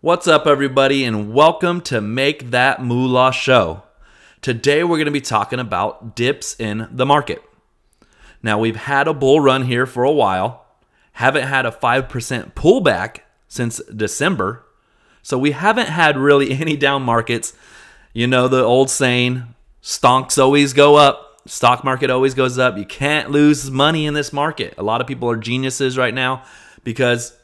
What's up, everybody, and welcome to Make That Moolah Show. Today, we're going to be talking about dips in the market. Now, we've had a bull run here for a while, haven't had a 5% pullback since December, so we haven't had really any down markets. You know, the old saying, stonks always go up, stock market always goes up. You can't lose money in this market. A lot of people are geniuses right now because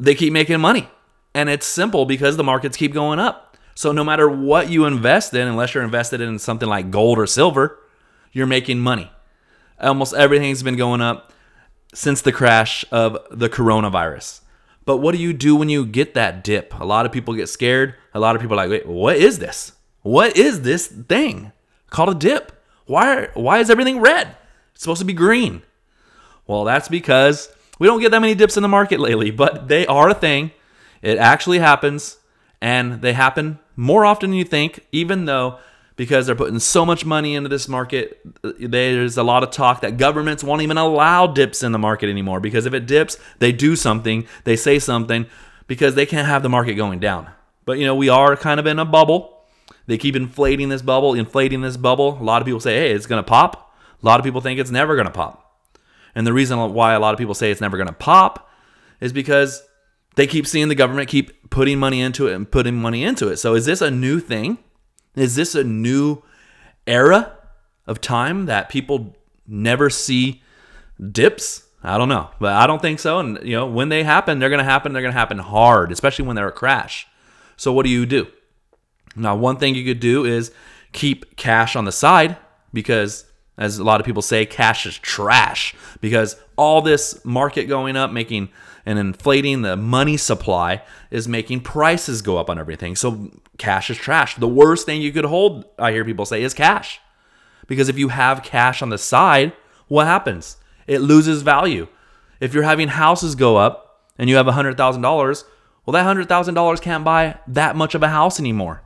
they keep making money and it's simple because the markets keep going up. So no matter what you invest in, unless you're invested in something like gold or silver, you're making money. Almost everything's been going up since the crash of the coronavirus. But what do you do when you get that dip? A lot of people get scared. A lot of people are like, wait, what is this? What is this thing called a dip? Why, why is everything red? It's supposed to be green. Well, that's because we don't get that many dips in the market lately, but they are a thing. It actually happens, and they happen more often than you think, even though because they're putting so much money into this market, there's a lot of talk that governments won't even allow dips in the market anymore because if it dips, they do something, they say something because they can't have the market going down. But you know, we are kind of in a bubble. They keep inflating this bubble, inflating this bubble. A lot of people say, "Hey, it's going to pop." A lot of people think it's never going to pop. And the reason why a lot of people say it's never going to pop is because they keep seeing the government keep putting money into it and putting money into it. So is this a new thing? Is this a new era of time that people never see dips? I don't know, but I don't think so. And you know, when they happen, they're going to happen. They're going to happen hard, especially when they're a crash. So what do you do? Now, one thing you could do is keep cash on the side because as a lot of people say, cash is trash because all this market going up, making and inflating the money supply is making prices go up on everything. So cash is trash. The worst thing you could hold, I hear people say, is cash. Because if you have cash on the side, what happens? It loses value. If you're having houses go up and you have $100,000, well, that $100,000 can't buy that much of a house anymore.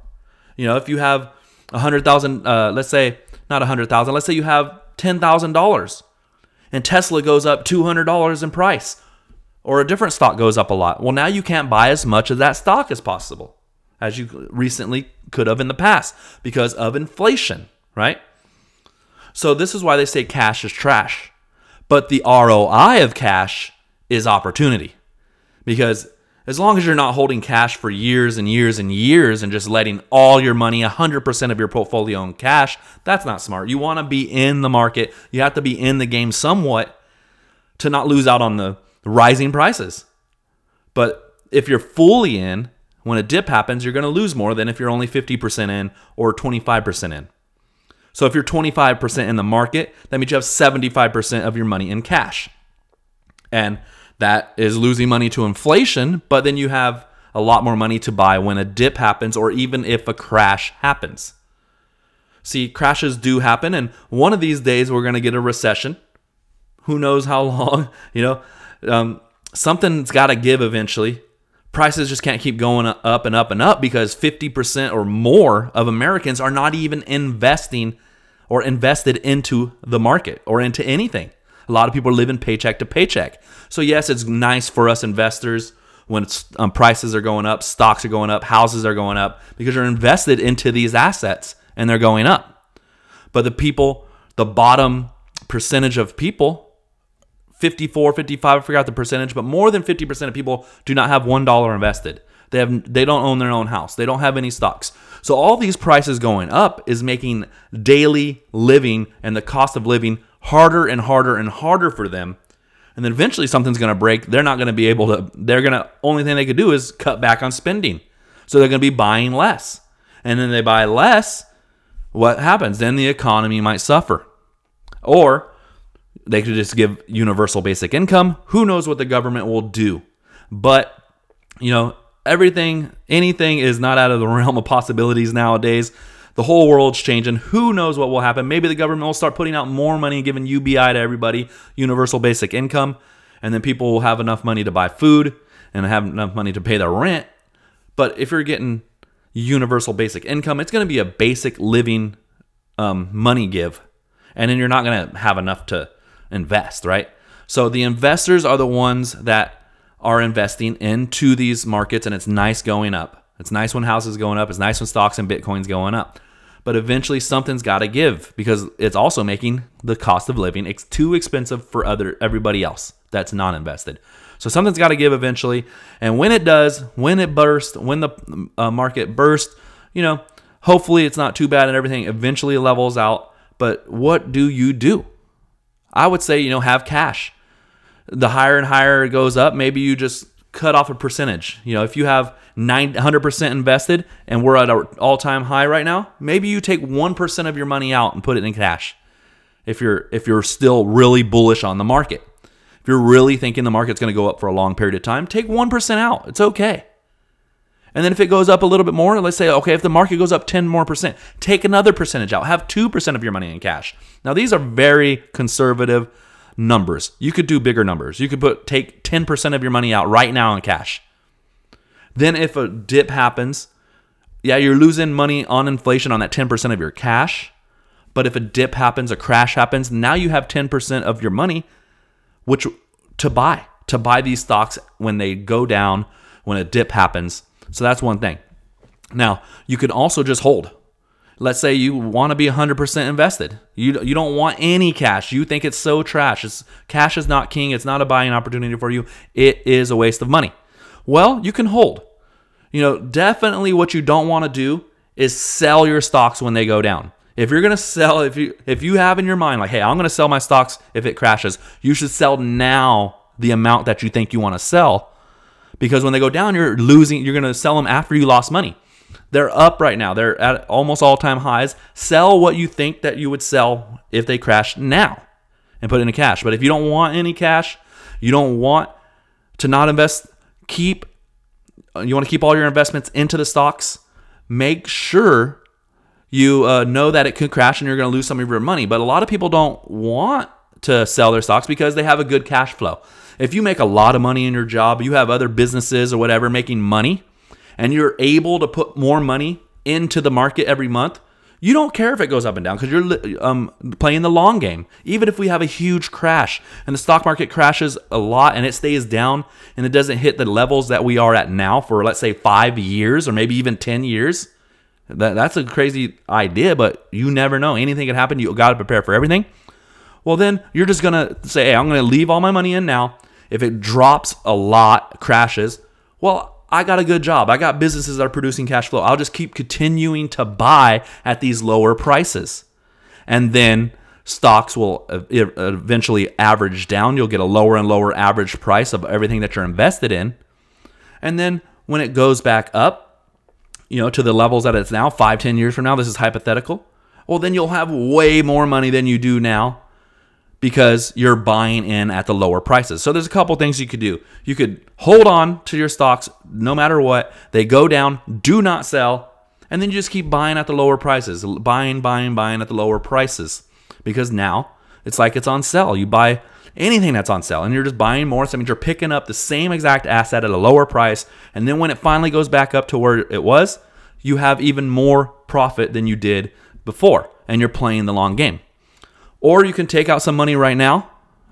You know, if you have 100,000, uh, let's say, not 100,000, let's say you have $10,000 and Tesla goes up $200 in price or a different stock goes up a lot. Well, now you can't buy as much of that stock as possible as you recently could have in the past because of inflation, right? So this is why they say cash is trash. But the ROI of cash is opportunity. Because as long as you're not holding cash for years and years and years and just letting all your money, 100% of your portfolio in cash, that's not smart. You want to be in the market. You have to be in the game somewhat to not lose out on the rising prices. But if you're fully in, when a dip happens, you're going to lose more than if you're only 50% in or 25% in. So if you're 25% in the market, that means you have 75% of your money in cash. And that is losing money to inflation, but then you have a lot more money to buy when a dip happens or even if a crash happens. See, crashes do happen, and one of these days we're going to get a recession. Who knows how long? You know, um, something's got to give eventually. Prices just can't keep going up and up and up because 50% or more of Americans are not even investing or invested into the market or into anything. A lot of people are living paycheck to paycheck. So, yes, it's nice for us investors when um, prices are going up, stocks are going up, houses are going up, because you're invested into these assets and they're going up. But the people, the bottom percentage of people, 54, 55, I forgot the percentage, but more than 50% of people do not have $1 invested. They have they don't own their own house. They don't have any stocks. So all these prices going up is making daily living and the cost of living harder and harder and harder for them. And then eventually something's going to break. They're not going to be able to, they're going to, only thing they could do is cut back on spending. So they're going to be buying less. And then they buy less. What happens? Then the economy might suffer. Or they could just give universal basic income. Who knows what the government will do? But, you know, everything, anything is not out of the realm of possibilities nowadays. The whole world's changing. Who knows what will happen? Maybe the government will start putting out more money, giving UBI to everybody, universal basic income, and then people will have enough money to buy food and have enough money to pay their rent. But if you're getting universal basic income, it's going to be a basic living um, money give, and then you're not going to have enough to invest, right? So the investors are the ones that are investing into these markets and it's nice going up. It's nice when houses going up, it's nice when stocks and bitcoins going up. But eventually something's got to give because it's also making the cost of living it's too expensive for other everybody else that's not invested. So something's got to give eventually. And when it does, when it bursts, when the uh, market bursts, you know, hopefully it's not too bad and everything eventually levels out. But what do you do? I would say, you know, have cash. The higher and higher it goes up, maybe you just cut off a percentage. You know, if you have 100% invested and we're at an all-time high right now, maybe you take 1% of your money out and put it in cash. If you're if you're still really bullish on the market. If you're really thinking the market's going to go up for a long period of time, take 1% out. It's okay. And then if it goes up a little bit more, let's say, okay, if the market goes up 10 more percent, take another percentage out. Have 2% of your money in cash. Now, these are very conservative numbers. You could do bigger numbers. You could put take 10% of your money out right now in cash. Then if a dip happens, yeah, you're losing money on inflation on that 10% of your cash. But if a dip happens, a crash happens, now you have 10% of your money which to buy, to buy these stocks when they go down, when a dip happens. So that's one thing. Now, you could also just hold. Let's say you want to be 100% invested. You, you don't want any cash. You think it's so trash. It's, cash is not king. It's not a buying opportunity for you. It is a waste of money. Well, you can hold. You know, definitely what you don't want to do is sell your stocks when they go down. If you're gonna sell, if you if you have in your mind like, hey, I'm gonna sell my stocks if it crashes, you should sell now the amount that you think you want to sell, because when they go down, you're losing. You're gonna sell them after you lost money. They're up right now. They're at almost all time highs. Sell what you think that you would sell if they crash now, and put it in cash. But if you don't want any cash, you don't want to not invest. Keep you want to keep all your investments into the stocks. Make sure you uh, know that it could crash and you're going to lose some of your money. But a lot of people don't want to sell their stocks because they have a good cash flow. If you make a lot of money in your job, you have other businesses or whatever making money, and you're able to put more money into the market every month, you don't care if it goes up and down because you're um, playing the long game. Even if we have a huge crash and the stock market crashes a lot and it stays down and it doesn't hit the levels that we are at now for, let's say, five years or maybe even 10 years, that, that's a crazy idea, but you never know. Anything can happen. You got to prepare for everything. Well, then you're just going to say, hey, I'm going to leave all my money in now. If it drops a lot, crashes, well, I got a good job. I got businesses that are producing cash flow. I'll just keep continuing to buy at these lower prices. And then stocks will eventually average down. You'll get a lower and lower average price of everything that you're invested in. And then when it goes back up, you know, to the levels that it's now, five, ten years from now, this is hypothetical, well, then you'll have way more money than you do now because you're buying in at the lower prices. So there's a couple things you could do. You could hold on to your stocks no matter what. They go down, do not sell, and then you just keep buying at the lower prices. Buying, buying, buying at the lower prices. Because now it's like it's on sale. You buy anything that's on sale and you're just buying more. So that means you're picking up the same exact asset at a lower price. And then when it finally goes back up to where it was, you have even more profit than you did before. And you're playing the long game. Or you can take out some money right now.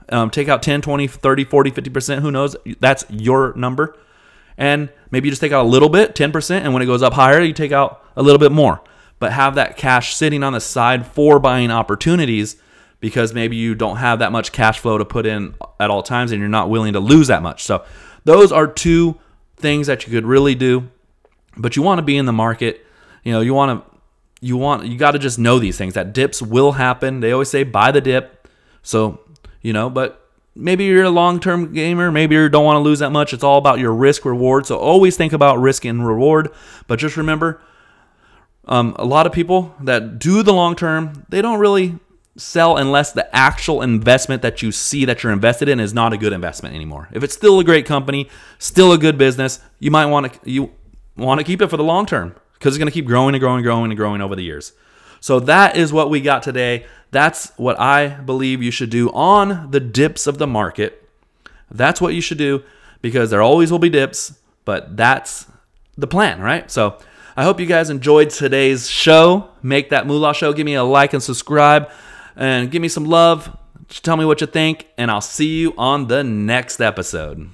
Um, take out 10, 20, 30, 40, 50%. Who knows? That's your number. And maybe you just take out a little bit, 10%. And when it goes up higher, you take out a little bit more. But have that cash sitting on the side for buying opportunities because maybe you don't have that much cash flow to put in at all times and you're not willing to lose that much. So, those are two things that you could really do. But you want to be in the market. You know, you want to you want you got to just know these things that dips will happen. They always say buy the dip. So, you know, but maybe you're a long-term gamer, maybe you don't want to lose that much. It's all about your risk reward. So always think about risk and reward, but just remember um, a lot of people that do the long term, they don't really sell unless the actual investment that you see that you're invested in is not a good investment anymore. If it's still a great company, still a good business, you might want to you want to keep it for the long term because it's going to keep growing and growing and growing and growing over the years. So that is what we got today. That's what I believe you should do on the dips of the market. That's what you should do because there always will be dips, but that's the plan, right? So I hope you guys enjoyed today's show. Make that moolah show. Give me a like and subscribe and give me some love. Tell me what you think, and I'll see you on the next episode.